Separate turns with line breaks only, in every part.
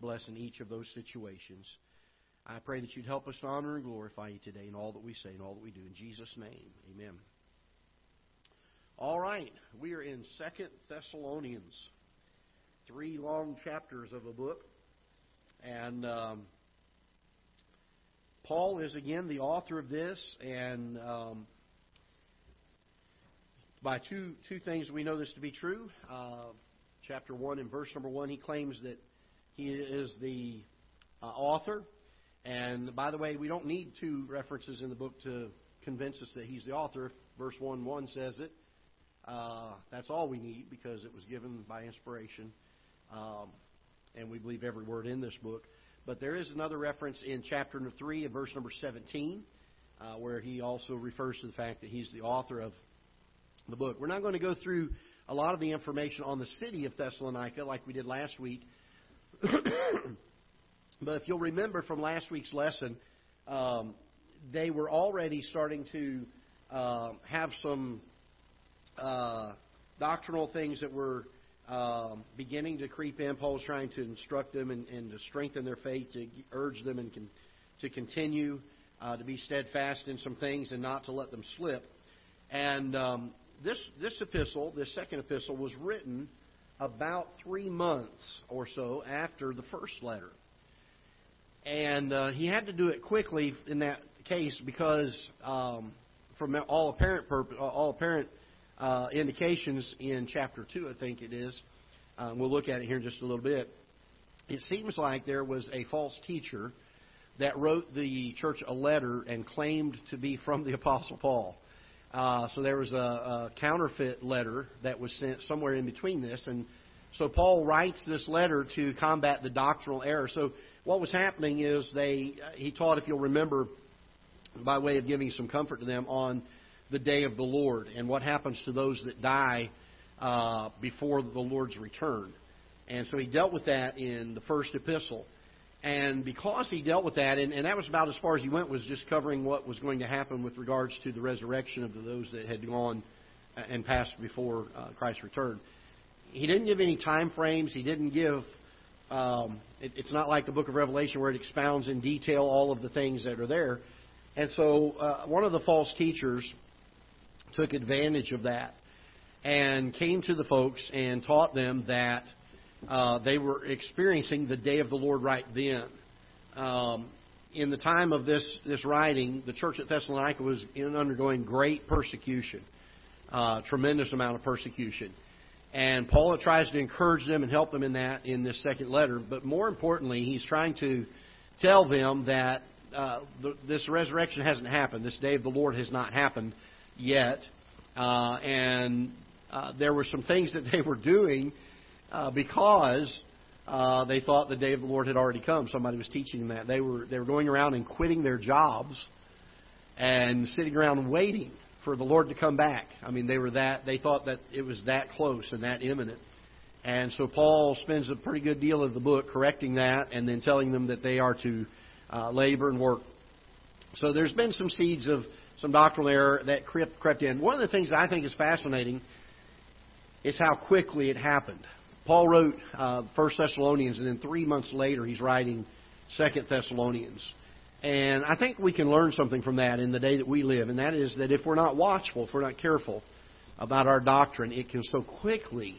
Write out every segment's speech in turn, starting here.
bless in each of those situations. I pray that you'd help us to honor and glorify you today in all that we say and all that we do. In Jesus' name, amen. All right, we are in Second Thessalonians, three long chapters of a book, and um, Paul is again the author of this, and um, by two two things we know this to be true. Uh, chapter one and verse number one, he claims that he is the uh, author. And by the way, we don't need two references in the book to convince us that he's the author. Verse 1 1 says it. Uh, that's all we need because it was given by inspiration. Um, and we believe every word in this book. But there is another reference in chapter 3 and verse number 17 uh, where he also refers to the fact that he's the author of the book. We're not going to go through a lot of the information on the city of Thessalonica like we did last week. but if you'll remember from last week's lesson, um, they were already starting to uh, have some uh, doctrinal things that were um, beginning to creep in. Paul was trying to instruct them and, and to strengthen their faith, to urge them and con- to continue uh, to be steadfast in some things and not to let them slip. And um, this this epistle, this second epistle, was written about three months or so after the first letter. And uh, he had to do it quickly in that case because, um, from all apparent purpose, all apparent uh, indications in chapter two, I think it is. Uh, we'll look at it here in just a little bit. It seems like there was a false teacher that wrote the church a letter and claimed to be from the Apostle Paul. Uh, so there was a, a counterfeit letter that was sent somewhere in between this, and so Paul writes this letter to combat the doctrinal error. So what was happening is they he taught, if you'll remember, by way of giving some comfort to them on the day of the Lord and what happens to those that die uh, before the Lord's return. And so he dealt with that in the first epistle. And because he dealt with that, and, and that was about as far as he went, was just covering what was going to happen with regards to the resurrection of those that had gone and passed before uh, Christ's return. He didn't give any time frames. He didn't give. Um, it, it's not like the Book of Revelation where it expounds in detail all of the things that are there. And so, uh, one of the false teachers took advantage of that and came to the folks and taught them that uh, they were experiencing the day of the Lord right then. Um, in the time of this, this writing, the church at Thessalonica was in undergoing great persecution, uh, tremendous amount of persecution. And Paul tries to encourage them and help them in that in this second letter. But more importantly, he's trying to tell them that uh, the, this resurrection hasn't happened. This day of the Lord has not happened yet. Uh, and uh, there were some things that they were doing uh, because uh, they thought the day of the Lord had already come. Somebody was teaching them that they were they were going around and quitting their jobs and sitting around waiting for the Lord to come back. I mean, they were that they thought that it was that close and that imminent. And so Paul spends a pretty good deal of the book correcting that and then telling them that they are to uh, labor and work. So there's been some seeds of some doctrinal error that crept, crept in. One of the things I think is fascinating is how quickly it happened. Paul wrote uh, First Thessalonians, and then three months later he's writing Second Thessalonians. And I think we can learn something from that in the day that we live, and that is that if we're not watchful, if we're not careful about our doctrine, it can so quickly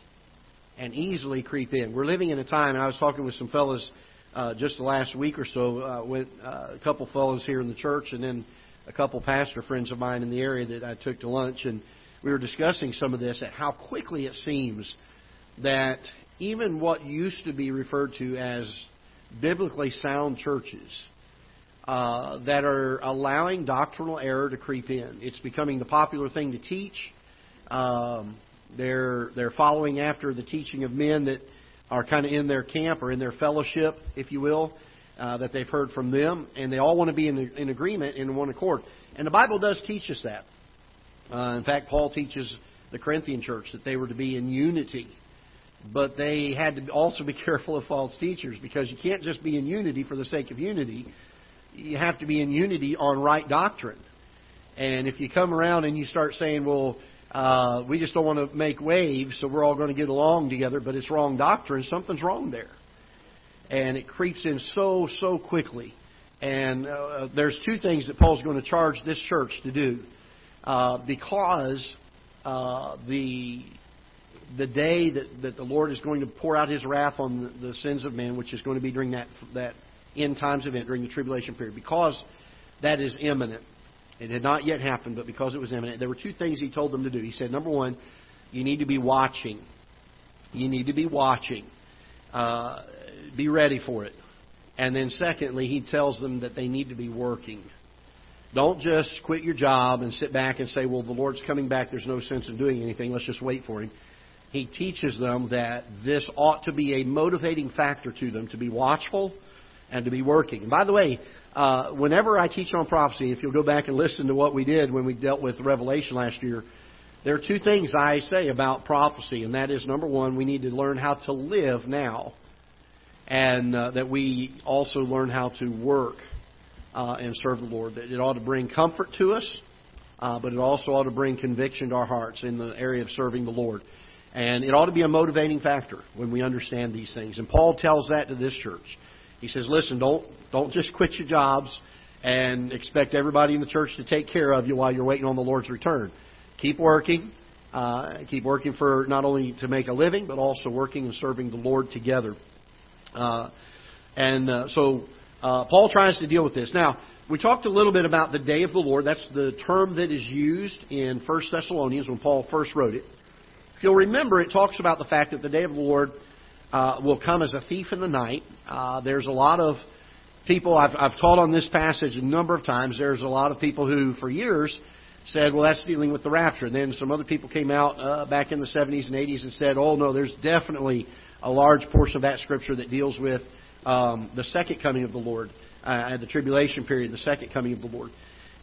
and easily creep in. We're living in a time, and I was talking with some fellows uh, just the last week or so, uh, with uh, a couple fellows here in the church, and then a couple pastor friends of mine in the area that I took to lunch, and we were discussing some of this at how quickly it seems that even what used to be referred to as biblically sound churches uh, that are allowing doctrinal error to creep in. It's becoming the popular thing to teach. Um, they're they're following after the teaching of men that are kind of in their camp or in their fellowship, if you will, uh, that they've heard from them, and they all want to be in, in agreement in one accord. And the Bible does teach us that. Uh, in fact, Paul teaches the Corinthian church that they were to be in unity. But they had to also be careful of false teachers because you can't just be in unity for the sake of unity. You have to be in unity on right doctrine. And if you come around and you start saying, well, uh, we just don't want to make waves, so we're all going to get along together, but it's wrong doctrine, something's wrong there. and it creeps in so, so quickly. And uh, there's two things that Paul's going to charge this church to do. Uh, because uh, the the day that, that the Lord is going to pour out His wrath on the, the sins of men, which is going to be during that that end times event during the tribulation period, because that is imminent. It had not yet happened, but because it was imminent, there were two things He told them to do. He said, number one, you need to be watching. You need to be watching. Uh, be ready for it. And then, secondly, he tells them that they need to be working. Don't just quit your job and sit back and say, well, the Lord's coming back. There's no sense in doing anything. Let's just wait for him. He teaches them that this ought to be a motivating factor to them to be watchful and to be working. And by the way, uh, whenever I teach on prophecy, if you'll go back and listen to what we did when we dealt with Revelation last year, there are two things I say about prophecy, and that is number one, we need to learn how to live now, and uh, that we also learn how to work uh, and serve the Lord. That it ought to bring comfort to us, uh, but it also ought to bring conviction to our hearts in the area of serving the Lord. And it ought to be a motivating factor when we understand these things. And Paul tells that to this church. He says, "Listen, don't don't just quit your jobs and expect everybody in the church to take care of you while you're waiting on the Lord's return." keep working. Uh, keep working for not only to make a living, but also working and serving the Lord together. Uh, and uh, so uh, Paul tries to deal with this. Now, we talked a little bit about the day of the Lord. That's the term that is used in 1 Thessalonians when Paul first wrote it. If you'll remember, it talks about the fact that the day of the Lord uh, will come as a thief in the night. Uh, there's a lot of people, I've, I've taught on this passage a number of times. There's a lot of people who, for years, said, well, that's dealing with the rapture. And then some other people came out uh, back in the 70s and 80s and said, oh, no, there's definitely a large portion of that scripture that deals with um, the second coming of the Lord, uh, the tribulation period, the second coming of the Lord.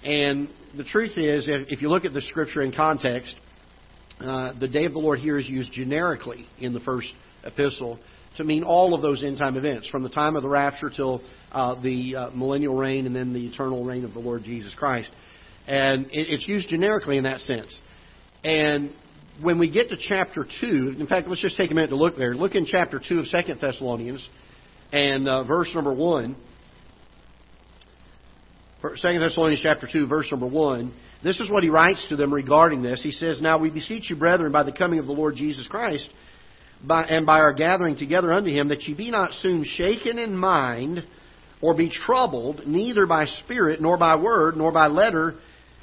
And the truth is, if, if you look at the scripture in context, uh, the day of the Lord here is used generically in the first epistle to mean all of those end time events, from the time of the rapture till uh, the uh, millennial reign and then the eternal reign of the Lord Jesus Christ. And it's used generically in that sense. And when we get to chapter 2, in fact, let's just take a minute to look there. Look in chapter 2 of 2 Thessalonians and uh, verse number 1. 2 Thessalonians chapter 2, verse number 1. This is what he writes to them regarding this. He says, Now we beseech you, brethren, by the coming of the Lord Jesus Christ, by, and by our gathering together unto him, that ye be not soon shaken in mind, or be troubled, neither by spirit, nor by word, nor by letter,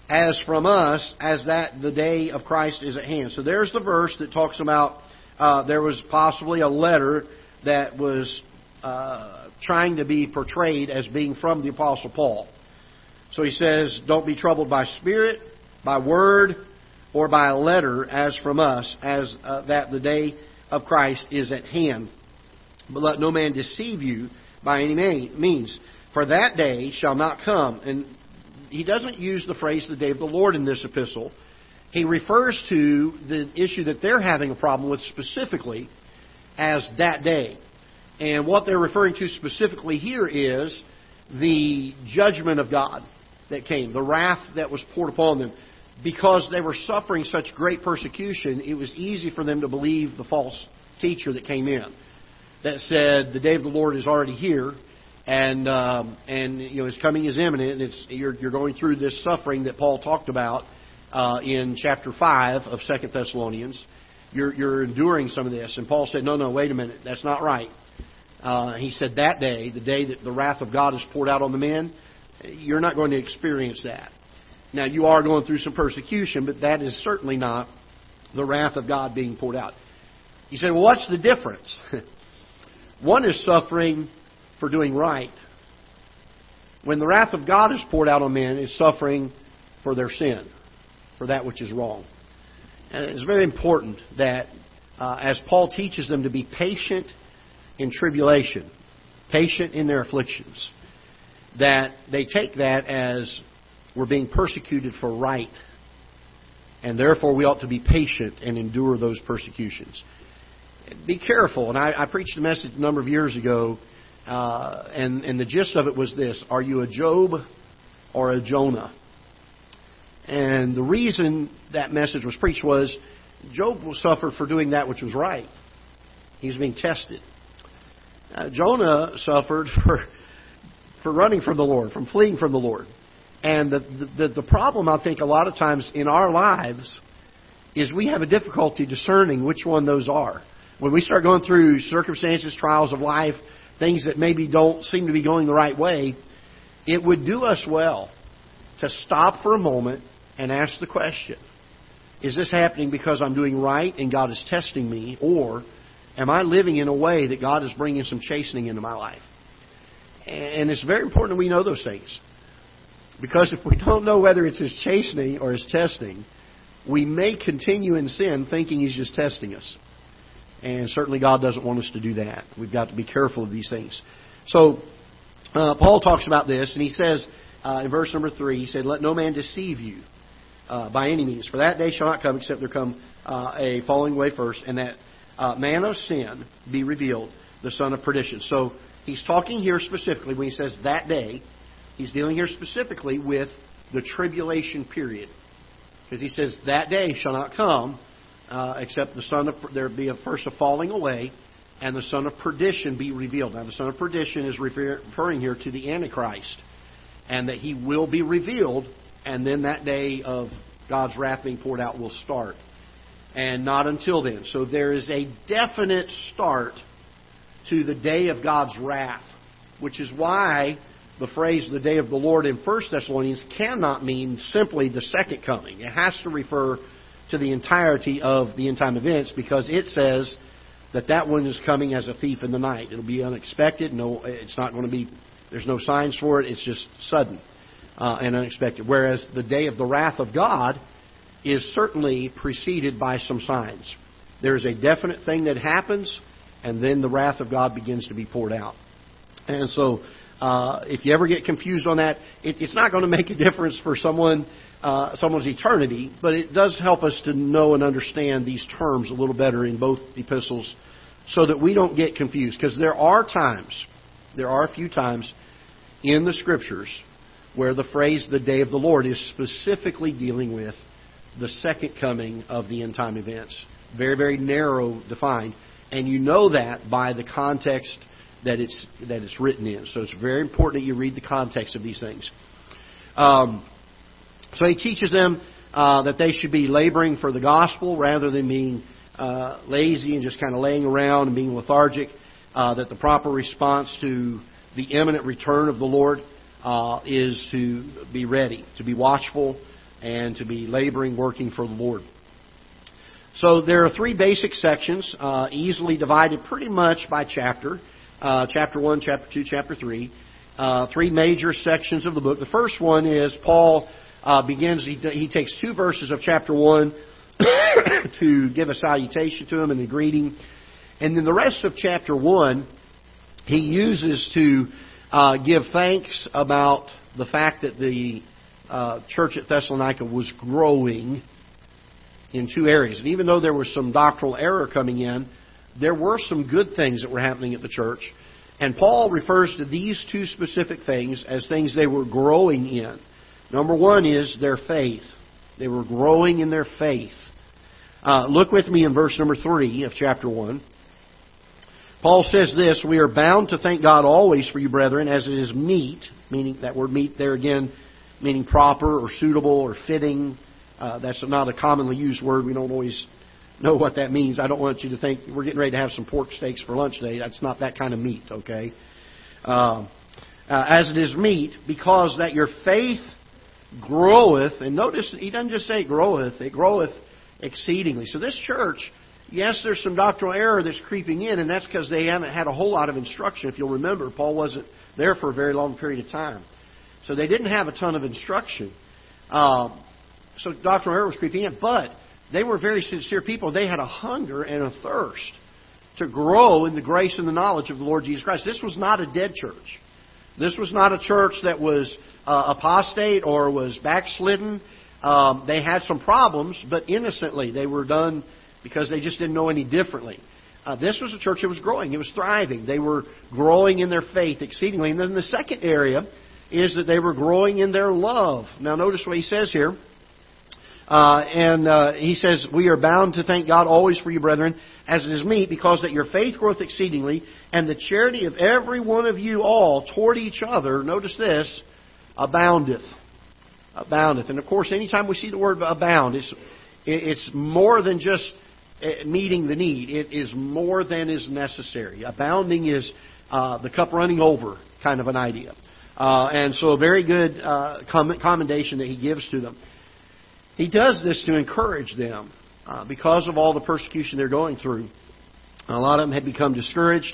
as from us, as that the day of Christ is at hand. So there's the verse that talks about uh, there was possibly a letter that was uh, trying to be portrayed as being from the Apostle Paul. So he says, Don't be troubled by spirit, by word, or by letter as from us, as uh, that the day of Christ is at hand. But let no man deceive you by any means. For that day shall not come. And he doesn't use the phrase the day of the Lord in this epistle. He refers to the issue that they're having a problem with specifically as that day. And what they're referring to specifically here is the judgment of God that came, the wrath that was poured upon them. Because they were suffering such great persecution, it was easy for them to believe the false teacher that came in that said, The day of the Lord is already here and um, and you know his coming is imminent. and It's you're you're going through this suffering that Paul talked about uh, in chapter five of Second Thessalonians. You're you're enduring some of this, and Paul said, "No, no, wait a minute, that's not right." Uh, he said that day, the day that the wrath of God is poured out on the men, you're not going to experience that. Now you are going through some persecution, but that is certainly not the wrath of God being poured out. He said, "Well, what's the difference?" One is suffering for doing right. When the wrath of God is poured out on men, it's suffering for their sin, for that which is wrong. And it's very important that, uh, as Paul teaches them to be patient in tribulation, patient in their afflictions, that they take that as we're being persecuted for right. And therefore, we ought to be patient and endure those persecutions. Be careful. And I, I preached a message a number of years ago uh, and, and the gist of it was this Are you a Job or a Jonah? And the reason that message was preached was Job suffered for doing that which was right. He was being tested. Uh, Jonah suffered for for running from the Lord, from fleeing from the Lord. And the, the, the problem, I think, a lot of times in our lives is we have a difficulty discerning which one those are. When we start going through circumstances, trials of life, things that maybe don't seem to be going the right way, it would do us well to stop for a moment and ask the question Is this happening because I'm doing right and God is testing me, or am I living in a way that God is bringing some chastening into my life? And it's very important that we know those things. Because if we don't know whether it's His chastening or His testing, we may continue in sin thinking He's just testing us. And certainly God doesn't want us to do that. We've got to be careful of these things. So, uh, Paul talks about this, and he says uh, in verse number 3, he said, Let no man deceive you uh, by any means, for that day shall not come except there come uh, a falling away first, and that uh, man of sin be revealed, the son of perdition. So, he's talking here specifically when he says that day, he's dealing here specifically with the tribulation period. Because he says, That day shall not come uh, except the son of there be a first a falling away, and the son of perdition be revealed. Now, the son of perdition is referring here to the Antichrist, and that he will be revealed, and then that day of God's wrath being poured out will start, and not until then. So there is a definite start to the day of God's wrath, which is why the phrase the day of the Lord in 1 Thessalonians cannot mean simply the second coming. It has to refer to the entirety of the end time events because it says that that one is coming as a thief in the night. It'll be unexpected. No, it's not going to be. There's no signs for it. It's just sudden uh, and unexpected. Whereas the day of the wrath of God is certainly preceded by some signs. There is a definite thing that happens, and then the wrath of God begins to be poured out. And so, uh, if you ever get confused on that, it, it's not going to make a difference for someone uh, someone's eternity, but it does help us to know and understand these terms a little better in both epistles so that we don't get confused. Because there are times, there are a few times in the Scriptures where the phrase the day of the Lord is specifically dealing with the second coming of the end time events. Very, very narrow defined. And you know that by the context that it's, that it's written in. So it's very important that you read the context of these things. Um, so he teaches them uh, that they should be laboring for the gospel rather than being uh, lazy and just kind of laying around and being lethargic. Uh, that the proper response to the imminent return of the Lord uh, is to be ready, to be watchful, and to be laboring, working for the Lord. So there are three basic sections, uh, easily divided pretty much by chapter. Uh, chapter 1, chapter 2, chapter 3. three major sections of the book. The first one is Paul uh, begins, he, he takes two verses of chapter 1 to give a salutation to him and a greeting. And then the rest of chapter 1, he uses to uh, give thanks about the fact that the uh, church at Thessalonica was growing in two areas. And even though there was some doctrinal error coming in, there were some good things that were happening at the church. And Paul refers to these two specific things as things they were growing in. Number one is their faith. They were growing in their faith. Uh, look with me in verse number 3 of chapter 1. Paul says this We are bound to thank God always for you, brethren, as it is meet, meaning that word meet there again, meaning proper or suitable or fitting. Uh, that's not a commonly used word. We don't always know what that means. I don't want you to think we're getting ready to have some pork steaks for lunch today. That's not that kind of meat, okay? Uh, uh, as it is meat, because that your faith groweth, and notice he doesn't just say groweth, it groweth exceedingly. So this church, yes, there's some doctrinal error that's creeping in, and that's because they haven't had a whole lot of instruction. If you'll remember, Paul wasn't there for a very long period of time. So they didn't have a ton of instruction. Um, so doctrinal error was creeping in, but they were very sincere people. They had a hunger and a thirst to grow in the grace and the knowledge of the Lord Jesus Christ. This was not a dead church. This was not a church that was uh, apostate or was backslidden. Um, they had some problems, but innocently. They were done because they just didn't know any differently. Uh, this was a church that was growing. It was thriving. They were growing in their faith exceedingly. And then the second area is that they were growing in their love. Now, notice what he says here. Uh, and uh, he says, We are bound to thank God always for you, brethren, as it is meet, because that your faith groweth exceedingly, and the charity of every one of you all toward each other, notice this, aboundeth. Aboundeth. And of course, anytime we see the word abound, it's, it's more than just uh, meeting the need. It is more than is necessary. Abounding is uh, the cup running over kind of an idea. Uh, and so a very good uh, commendation that he gives to them. He does this to encourage them uh, because of all the persecution they're going through. A lot of them had become discouraged.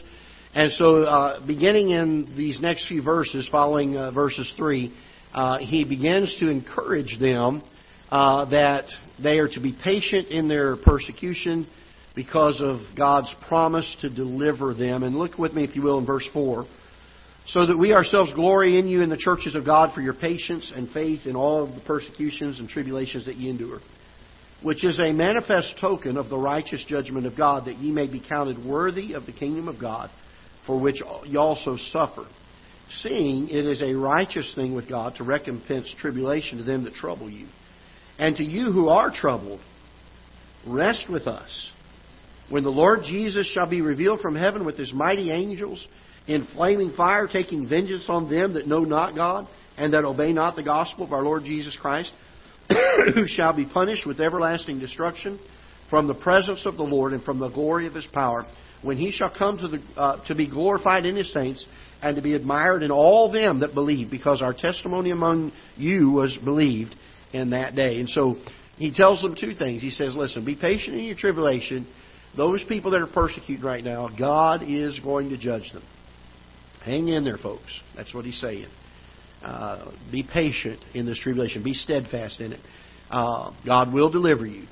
And so, uh, beginning in these next few verses, following uh, verses 3, uh, he begins to encourage them uh, that they are to be patient in their persecution because of God's promise to deliver them. And look with me, if you will, in verse 4 so that we ourselves glory in you in the churches of God for your patience and faith in all of the persecutions and tribulations that ye endure, which is a manifest token of the righteous judgment of God, that ye may be counted worthy of the kingdom of God, for which ye also suffer. Seeing it is a righteous thing with God to recompense tribulation to them that trouble you. And to you who are troubled, rest with us. When the Lord Jesus shall be revealed from heaven with his mighty angels, in flaming fire, taking vengeance on them that know not God and that obey not the gospel of our Lord Jesus Christ, who shall be punished with everlasting destruction from the presence of the Lord and from the glory of his power, when he shall come to, the, uh, to be glorified in his saints and to be admired in all them that believe, because our testimony among you was believed in that day. And so he tells them two things. He says, Listen, be patient in your tribulation. Those people that are persecuted right now, God is going to judge them. Hang in there, folks. That's what he's saying. Uh, be patient in this tribulation. Be steadfast in it. Uh, God will deliver you.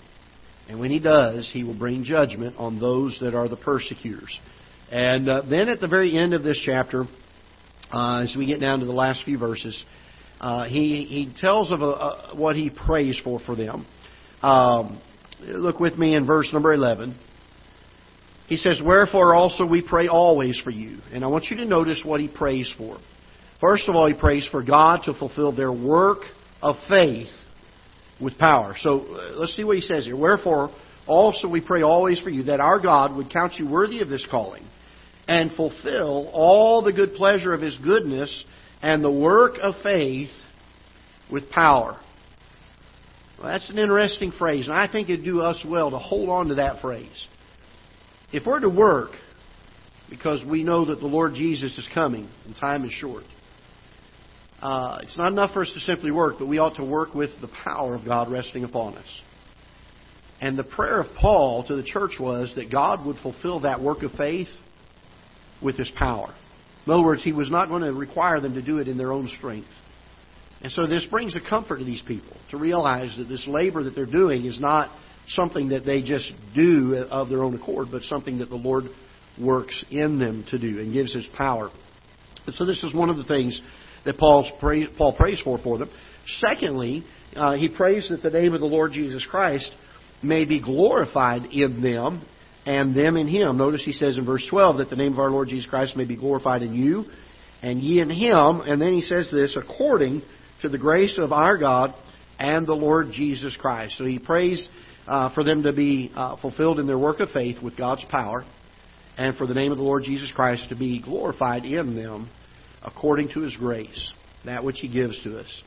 And when he does, he will bring judgment on those that are the persecutors. And uh, then at the very end of this chapter, uh, as we get down to the last few verses, uh, he, he tells of a, what he prays for for them. Um, look with me in verse number 11. He says, Wherefore also we pray always for you. And I want you to notice what he prays for. First of all, he prays for God to fulfill their work of faith with power. So uh, let's see what he says here. Wherefore also we pray always for you that our God would count you worthy of this calling and fulfill all the good pleasure of his goodness and the work of faith with power. Well, that's an interesting phrase, and I think it'd do us well to hold on to that phrase. If we're to work, because we know that the Lord Jesus is coming and time is short, uh, it's not enough for us to simply work, but we ought to work with the power of God resting upon us. And the prayer of Paul to the church was that God would fulfill that work of faith with his power. In other words, he was not going to require them to do it in their own strength. And so this brings a comfort to these people to realize that this labor that they're doing is not something that they just do of their own accord, but something that the Lord works in them to do and gives His power. And so this is one of the things that Paul's Paul prays for for them. Secondly, uh, he prays that the name of the Lord Jesus Christ may be glorified in them and them in Him. Notice he says in verse 12 that the name of our Lord Jesus Christ may be glorified in you and ye in Him. And then he says this, according to the grace of our God and the Lord Jesus Christ. So he prays uh, for them to be uh, fulfilled in their work of faith with God's power, and for the name of the Lord Jesus Christ to be glorified in them according to His grace, that which He gives to us.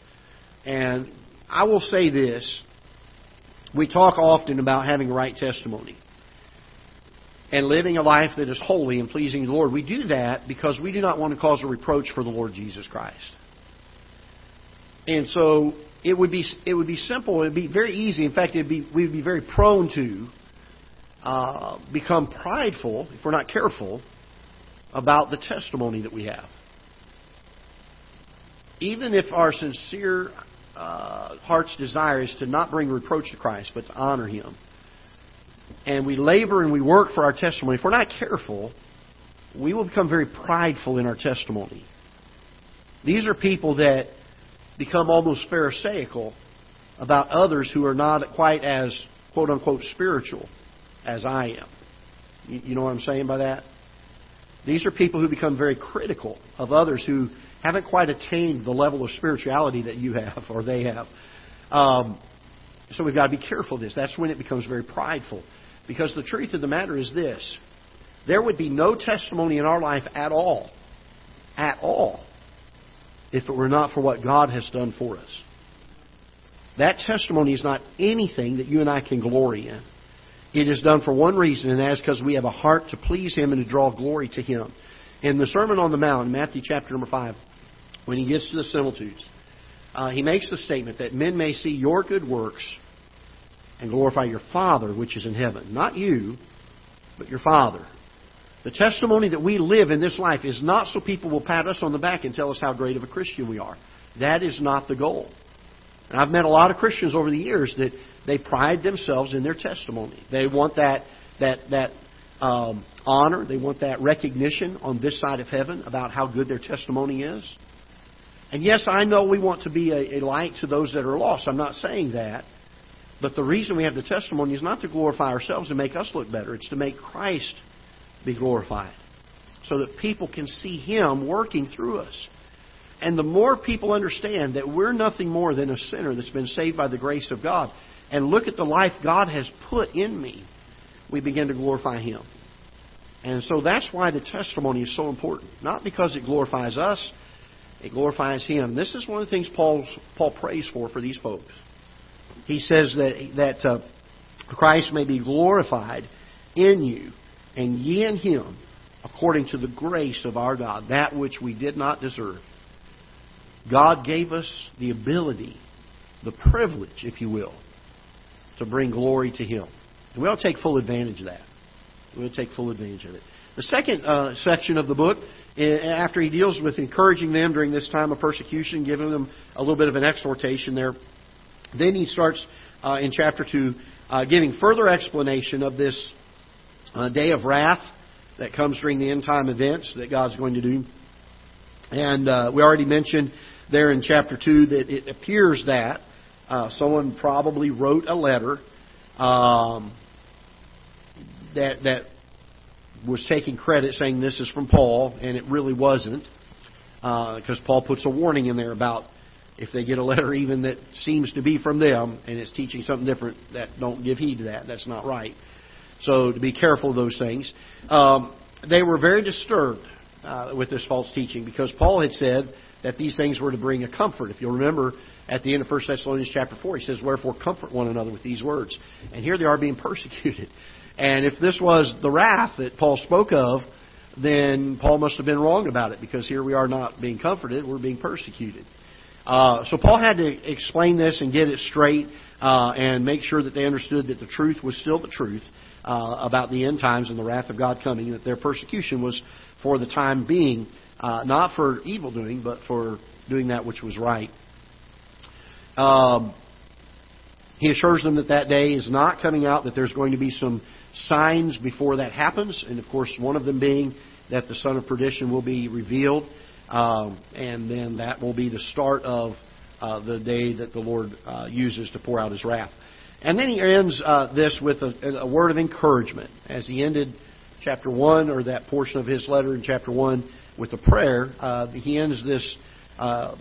And I will say this we talk often about having right testimony and living a life that is holy and pleasing to the Lord. We do that because we do not want to cause a reproach for the Lord Jesus Christ. And so it would be it would be simple. It would be very easy. In fact, it'd be we would be very prone to uh, become prideful if we're not careful about the testimony that we have. Even if our sincere uh, heart's desire is to not bring reproach to Christ, but to honor Him, and we labor and we work for our testimony, if we're not careful, we will become very prideful in our testimony. These are people that become almost Pharisaical about others who are not quite as quote unquote spiritual as I am. You, know what I'm saying by that? These are people who become very critical of others who haven't quite attained the level of spirituality that you have or they have. Um, So we've got to be careful of this. That's when it becomes very prideful. Because the truth of the matter is this there would be no testimony in our life at all, at all, if it were not for what God has done for us. That testimony is not anything that you and I can glory in. It is done for one reason, and that is because we have a heart to please Him and to draw glory to Him. In the Sermon on the Mount, Matthew chapter number 5, when he gets to the similitudes, uh, he makes the statement that men may see your good works and glorify your Father which is in heaven. Not you, but your Father. The testimony that we live in this life is not so people will pat us on the back and tell us how great of a Christian we are. That is not the goal. And I've met a lot of Christians over the years that they pride themselves in their testimony. They want that that that um, honor. They want that recognition on this side of heaven about how good their testimony is. And yes, I know we want to be a, a light to those that are lost. I'm not saying that. But the reason we have the testimony is not to glorify ourselves and make us look better. It's to make Christ be glorified. So that people can see Him working through us. And the more people understand that we're nothing more than a sinner that's been saved by the grace of God, and look at the life God has put in me, we begin to glorify Him. And so that's why the testimony is so important. Not because it glorifies us, it glorifies Him. This is one of the things Paul's, Paul prays for for these folks. He says that, that uh, Christ may be glorified in you, and ye in Him, according to the grace of our God, that which we did not deserve. God gave us the ability, the privilege, if you will, to bring glory to Him. And we ought to take full advantage of that. We ought to take full advantage of it. The second uh, section of the book, after he deals with encouraging them during this time of persecution, giving them a little bit of an exhortation there, then he starts uh, in chapter 2 uh, giving further explanation of this uh, day of wrath that comes during the end time events that God's going to do. And uh, we already mentioned there in chapter 2 that it appears that uh, someone probably wrote a letter um, that that was taking credit saying this is from Paul, and it really wasn't, because uh, Paul puts a warning in there about if they get a letter even that seems to be from them and it's teaching something different, that don't give heed to that. That's not right. So to be careful of those things. Um, they were very disturbed uh, with this false teaching because Paul had said that these things were to bring a comfort. If you'll remember at the end of 1 Thessalonians chapter 4, he says, Wherefore comfort one another with these words. And here they are being persecuted. And if this was the wrath that Paul spoke of, then Paul must have been wrong about it because here we are not being comforted, we're being persecuted. Uh, so Paul had to explain this and get it straight uh, and make sure that they understood that the truth was still the truth uh, about the end times and the wrath of God coming, that their persecution was for the time being, uh, not for evil doing, but for doing that which was right. Um, he assures them that that day is not coming out, that there's going to be some signs before that happens, and of course, one of them being that the son of perdition will be revealed, um, and then that will be the start of uh, the day that the Lord uh, uses to pour out His wrath. And then he ends uh, this with a, a, word of encouragement, as he ended chapter one or that portion of his letter in chapter one with a prayer. Uh, he ends this uh,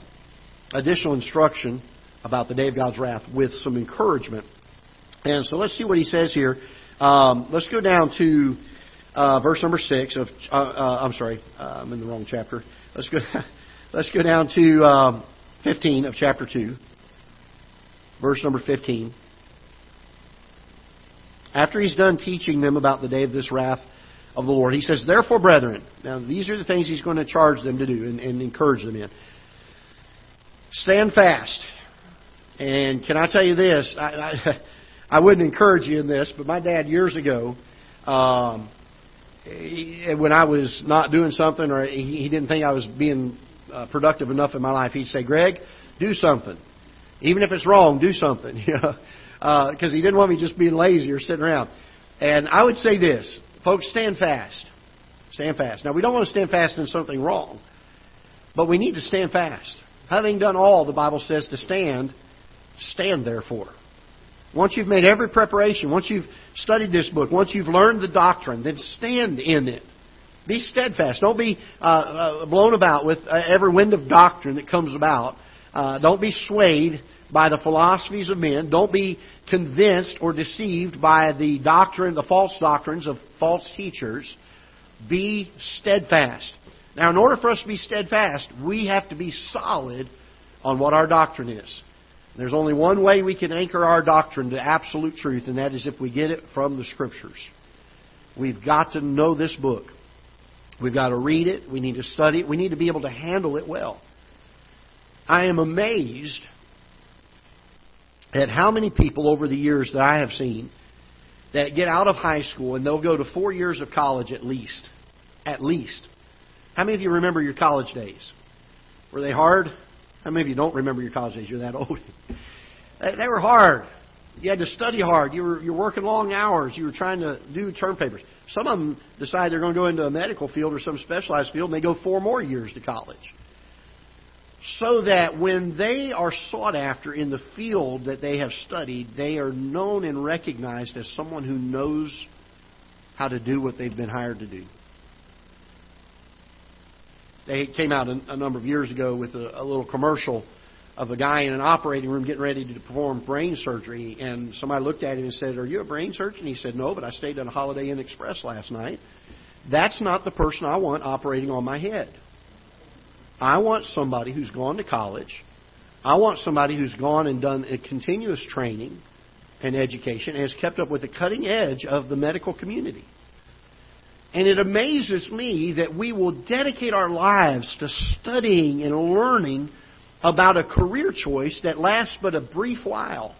additional instruction about the day of God's wrath with some encouragement. And so let's see what he says here. Um, let's go down to uh, verse number six of. Uh, uh, I'm sorry, I'm in the wrong chapter. Let's go. let's go down to um, 15 of chapter two, verse number 15. After he's done teaching them about the day of this wrath of the Lord, he says, "Therefore, brethren." Now, these are the things he's going to charge them to do and, and encourage them in. Stand fast. And can I tell you this? I, I, I wouldn't encourage you in this, but my dad years ago, um, he, when I was not doing something or he, he didn't think I was being uh, productive enough in my life, he'd say, "Greg, do something, even if it's wrong, do something." You know, because uh, he didn't want me just being lazy or sitting around. And I would say this, folks, stand fast, stand fast. Now we don't want to stand fast in something wrong, but we need to stand fast. Having done all, the Bible says to stand, stand therefore. Once you've made every preparation, once you've studied this book, once you've learned the doctrine, then stand in it. Be steadfast. Don't be uh, uh, blown about with uh, every wind of doctrine that comes about. Uh, don't be swayed by the philosophies of men. Don't be convinced or deceived by the doctrine, the false doctrines of false teachers. Be steadfast. Now, in order for us to be steadfast, we have to be solid on what our doctrine is. There's only one way we can anchor our doctrine to absolute truth, and that is if we get it from the Scriptures. We've got to know this book. We've got to read it. We need to study it. We need to be able to handle it well. I am amazed at how many people over the years that I have seen that get out of high school and they'll go to four years of college at least. At least. How many of you remember your college days? Were they hard? How many of you don't remember your college days? You're that old. they were hard. You had to study hard. You were you're working long hours. You were trying to do term papers. Some of them decide they're going to go into a medical field or some specialized field, and they go four more years to college. So that when they are sought after in the field that they have studied, they are known and recognized as someone who knows how to do what they've been hired to do. They came out a, number of years ago with a, a little commercial of a guy in an operating room getting ready to perform brain surgery, and somebody looked at him and said, "Are you a brain surgeon?" He said, "No, but I stayed at a Holiday Inn Express last night." That's not the person I want operating on my head. I want somebody who's gone to college. I want somebody who's gone and done a continuous training and education and has kept up with the cutting edge of the medical community. And it amazes me that we will dedicate our lives to studying and learning about a career choice that lasts but a brief while.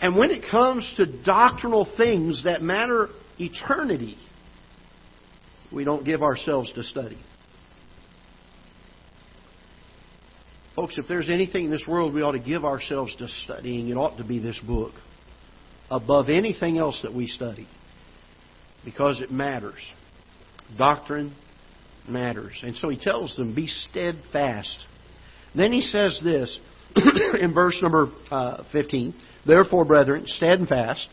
And when it comes to doctrinal things that matter eternity, we don't give ourselves to study. Folks, if there's anything in this world we ought to give ourselves to studying, it ought to be this book above anything else that we study because it matters. Doctrine matters. And so he tells them, be steadfast then he says this in verse number uh, 15 Therefore, brethren, stand fast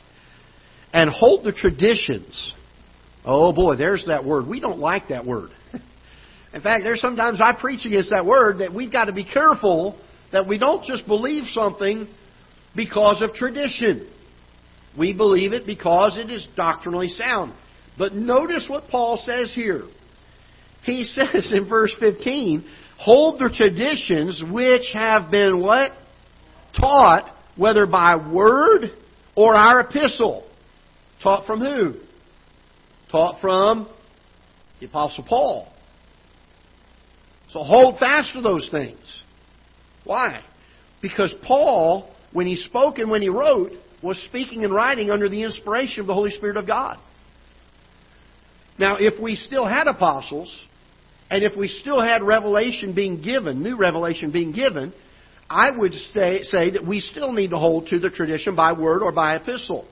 and hold the traditions. Oh boy, there's that word. We don't like that word. In fact, there's sometimes I preach against that word that we've got to be careful that we don't just believe something because of tradition. We believe it because it is doctrinally sound. But notice what Paul says here. He says in verse 15, hold the traditions which have been what? Taught, whether by word or our epistle. Taught from who? Taught from the Apostle Paul. So hold fast to those things. Why? Because Paul, when he spoke and when he wrote, was speaking and writing under the inspiration of the Holy Spirit of God. Now, if we still had apostles, and if we still had revelation being given, new revelation being given, I would say, say that we still need to hold to the tradition by word or by epistle.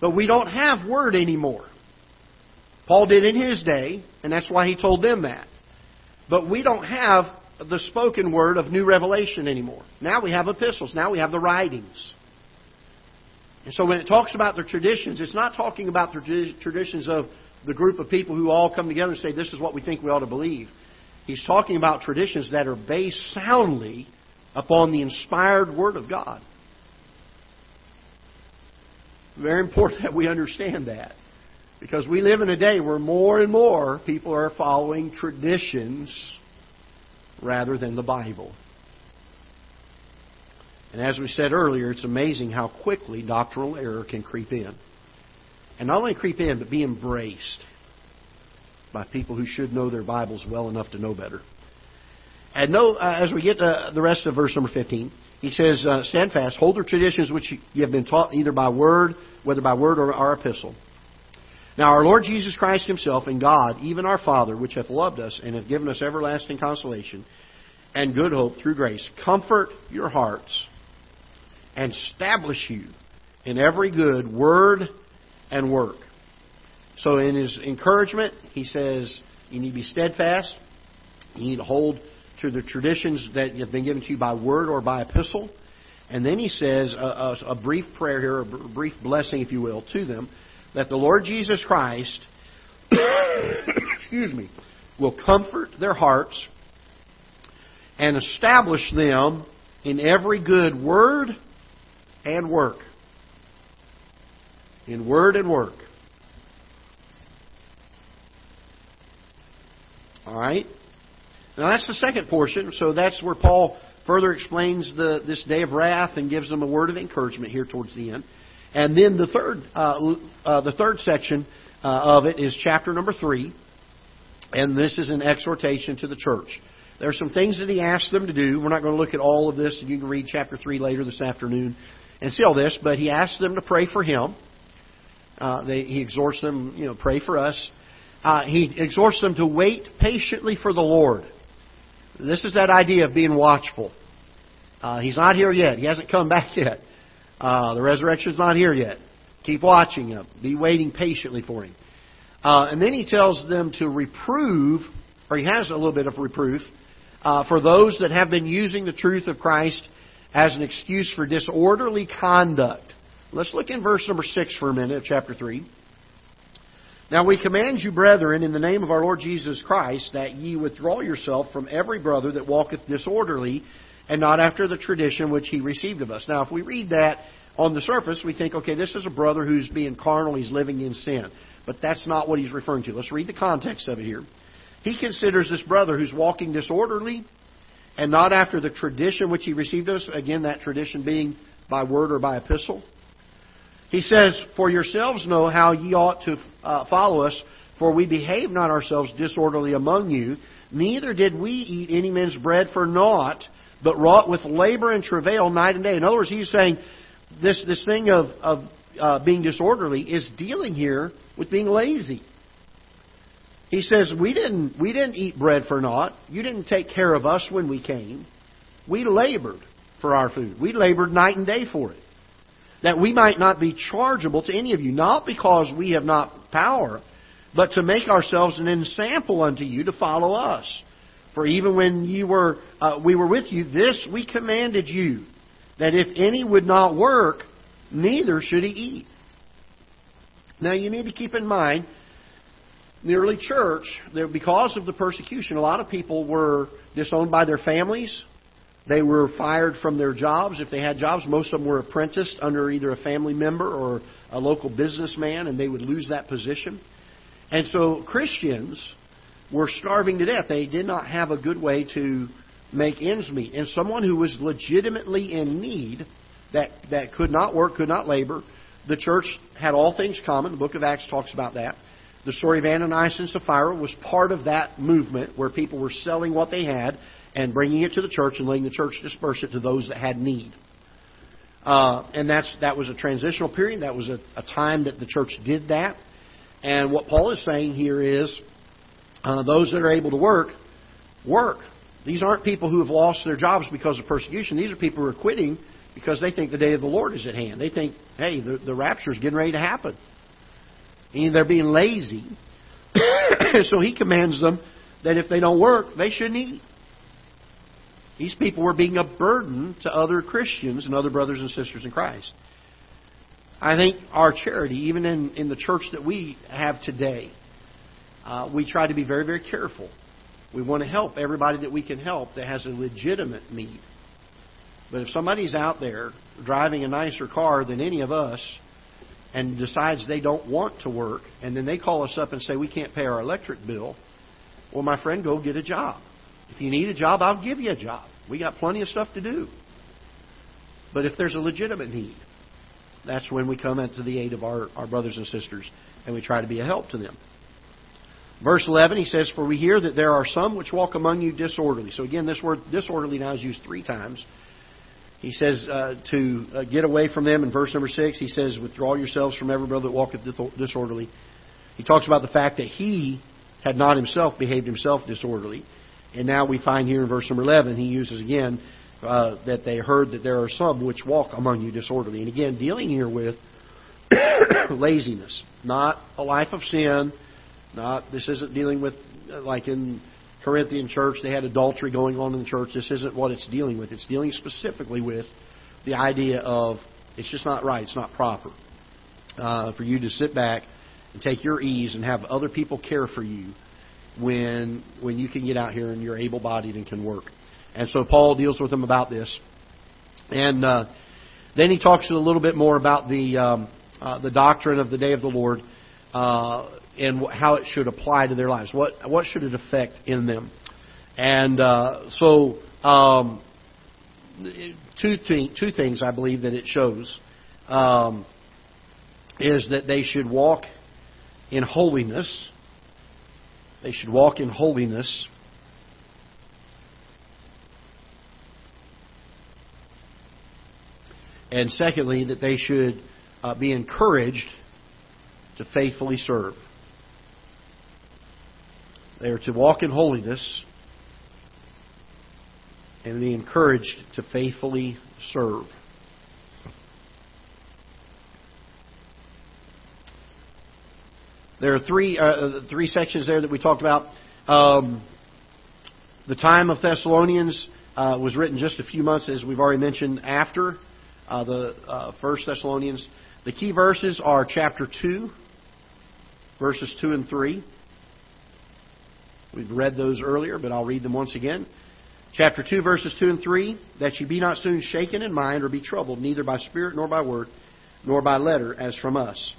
But we don't have word anymore. Paul did in his day, and that's why he told them that. But we don't have the spoken word of new revelation anymore. Now we have epistles. Now we have the writings. And so when it talks about the traditions, it's not talking about the traditions of the group of people who all come together and say, This is what we think we ought to believe. He's talking about traditions that are based soundly upon the inspired Word of God. Very important that we understand that. Because we live in a day where more and more people are following traditions rather than the Bible. And as we said earlier, it's amazing how quickly doctrinal error can creep in. And not only creep in, but be embraced by people who should know their Bibles well enough to know better. And know, uh, as we get to the rest of verse number 15, he says, uh, Stand fast, hold the traditions which you have been taught either by word, whether by word or our epistle. Now our Lord Jesus Christ himself and God, even our Father, which hath loved us and hath given us everlasting consolation and good hope through grace, comfort your hearts and establish you in every good word and work. So, in his encouragement, he says you need to be steadfast. You need to hold to the traditions that have been given to you by word or by epistle. And then he says a, a, a brief prayer here, a brief blessing, if you will, to them that the Lord Jesus Christ, excuse me, will comfort their hearts and establish them in every good word and work. In word and work. All right? Now that's the second portion. So that's where Paul further explains the, this day of wrath and gives them a word of encouragement here towards the end. And then the third, uh, uh, the third section uh, of it is chapter number three, and this is an exhortation to the church. There are some things that he asks them to do. We're not going to look at all of this. and You can read chapter 3 later this afternoon and see all this. But he asks them to pray for him. Uh, they, he exhorts them, you know, pray for us. Uh, he exhorts them to wait patiently for the Lord. This is that idea of being watchful. Uh, he's not here yet. He hasn't come back yet. Uh, the resurrection's not here yet. Keep watching him. Be waiting patiently for him. Uh, and then he tells them to reprove, or he has a little bit of reproof, uh, for those that have been using the truth of Christ as an excuse for disorderly conduct. Let's look in verse number 6 for a minute of chapter 3. Now we command you, brethren, in the name of our Lord Jesus Christ, that ye withdraw yourself from every brother that walketh disorderly, and not after the tradition which he received of us. Now, if we read that on the surface, we think, okay, this is a brother who's being carnal, he's living in sin. But that's not what he's referring to. Let's read the context of it here. He considers this brother who's walking disorderly and not after the tradition which he received of us, again, that tradition being by word or by epistle. He says, For yourselves know how ye ought to uh, follow us, for we behave not ourselves disorderly among you, neither did we eat any man's bread for naught, but wrought with labor and travail night and day. In other words, he's saying this, this thing of, of uh, being disorderly is dealing here with being lazy. He says, we didn't, we didn't eat bread for naught. You didn't take care of us when we came. We labored for our food. We labored night and day for it. That we might not be chargeable to any of you, not because we have not power, but to make ourselves an ensample unto you to follow us. For even when you were, uh, we were with you, this we commanded you, that if any would not work, neither should he eat. Now you need to keep in mind, the early church, because of the persecution, a lot of people were disowned by their families. They were fired from their jobs. If they had jobs, most of them were apprenticed under either a family member or a local businessman, and they would lose that position. And so Christians were starving to death. They did not have a good way to make ends meet. And someone who was legitimately in need, that, that could not work, could not labor, the church had all things common. The book of Acts talks about that. The story of Ananias and Sapphira was part of that movement where people were selling what they had and bringing it to the church and letting the church disperse it to those that had need. Uh, and that's that was a transitional period. That was a, a, time that the church did that. And what Paul is saying here is, uh, those that are able to work, work. These aren't people who have lost their jobs because of persecution. These are people who are quitting because they think the day of the Lord is at hand. They think, hey, the, the rapture is getting ready to happen. And they're being lazy. so he commands them that if they don't work, they shouldn't eat. These people were being a burden to other Christians and other brothers and sisters in Christ. I think our charity, even in, in the church that we have today, uh, we try to be very, very careful. We want to help everybody that we can help that has a legitimate need. But if somebody's out there driving a nicer car than any of us and decides they don't want to work, and then they call us up and say, We can't pay our electric bill, well, my friend, go get a job. If you need a job, I'll give you a job. We got plenty of stuff to do. But if there's a legitimate need, that's when we come into the aid of our, our brothers and sisters and we try to be a help to them. Verse 11, he says, For we hear that there are some which walk among you disorderly. So again, this word disorderly now is used three times. He says uh, to uh, get away from them in verse number 6. He says, Withdraw yourselves from every brother that walketh disorderly. He talks about the fact that he had not himself behaved himself disorderly. And now we find here in verse number 11, he uses again uh, that they heard that there are some which walk among you disorderly. And again, dealing here with laziness, not a life of sin. Not this isn't dealing with uh, like in Corinthian church they had adultery going on in the church. This isn't what it's dealing with. It's dealing specifically with the idea of it's just not right. It's not proper uh, for you to sit back and take your ease and have other people care for you when when you can get out here and you're able bodied and can work. And so Paul deals with them about this. And uh, then he talks a little bit more about the um, uh, the doctrine of the day of the Lord uh, and how it should apply to their lives. What what should it affect in them? And uh, so, um, two two things I believe that it shows um, is that they should walk in holiness. They should walk in holiness. And secondly, that they should uh, be encouraged to faithfully serve. They are to walk in holiness and be encouraged to faithfully serve. There are three uh, three sections there that we talked about. Um, the time of Thessalonians uh, was written just a few months, as we've already mentioned, after uh, the uh, First Thessalonians. The key verses are chapter two, verses two and three. We've read those earlier, but I'll read them once again. Chapter 2, verses 2 and 3 That ye be not soon shaken in mind or be troubled, neither by spirit nor by word, nor by letter, as from us,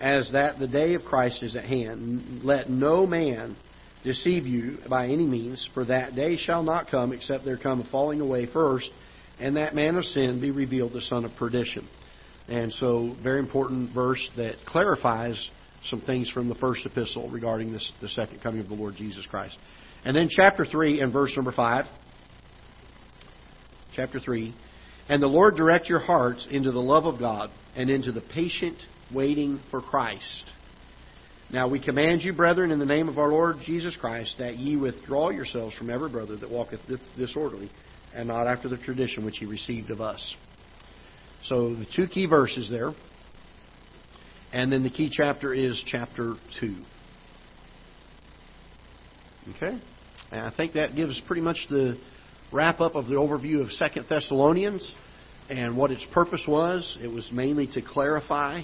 as that the day of Christ is at hand. Let no man deceive you by any means, for that day shall not come except there come a falling away first, and that man of sin be revealed, the son of perdition. And so, very important verse that clarifies some things from the first epistle regarding this, the second coming of the Lord Jesus Christ. And then chapter 3 and verse number 5 chapter 3. And the Lord direct your hearts into the love of God and into the patient waiting for Christ. Now we command you, brethren, in the name of our Lord Jesus Christ, that ye withdraw yourselves from every brother that walketh disorderly, and not after the tradition which he received of us. So the two key verses there. And then the key chapter is chapter 2. Okay? And I think that gives pretty much the wrap up of the overview of Second Thessalonians and what its purpose was. It was mainly to clarify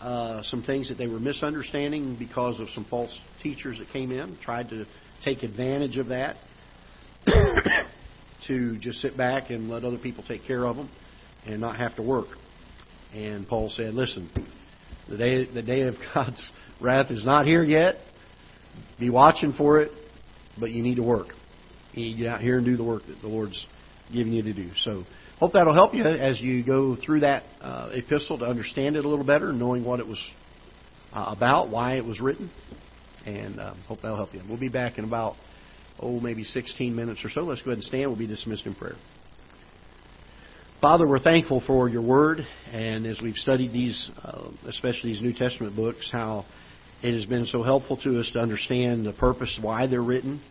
uh, some things that they were misunderstanding because of some false teachers that came in, tried to take advantage of that to just sit back and let other people take care of them and not have to work. And Paul said, "Listen, the day the day of God's wrath is not here yet. Be watching for it, but you need to work." you need to get out here and do the work that the Lord's giving you to do. So, hope that'll help you as you go through that uh, epistle to understand it a little better, knowing what it was uh, about, why it was written, and um, hope that'll help you. We'll be back in about oh maybe 16 minutes or so. Let's go ahead and stand. We'll be dismissed in prayer. Father, we're thankful for your word, and as we've studied these, uh, especially these New Testament books, how it has been so helpful to us to understand the purpose why they're written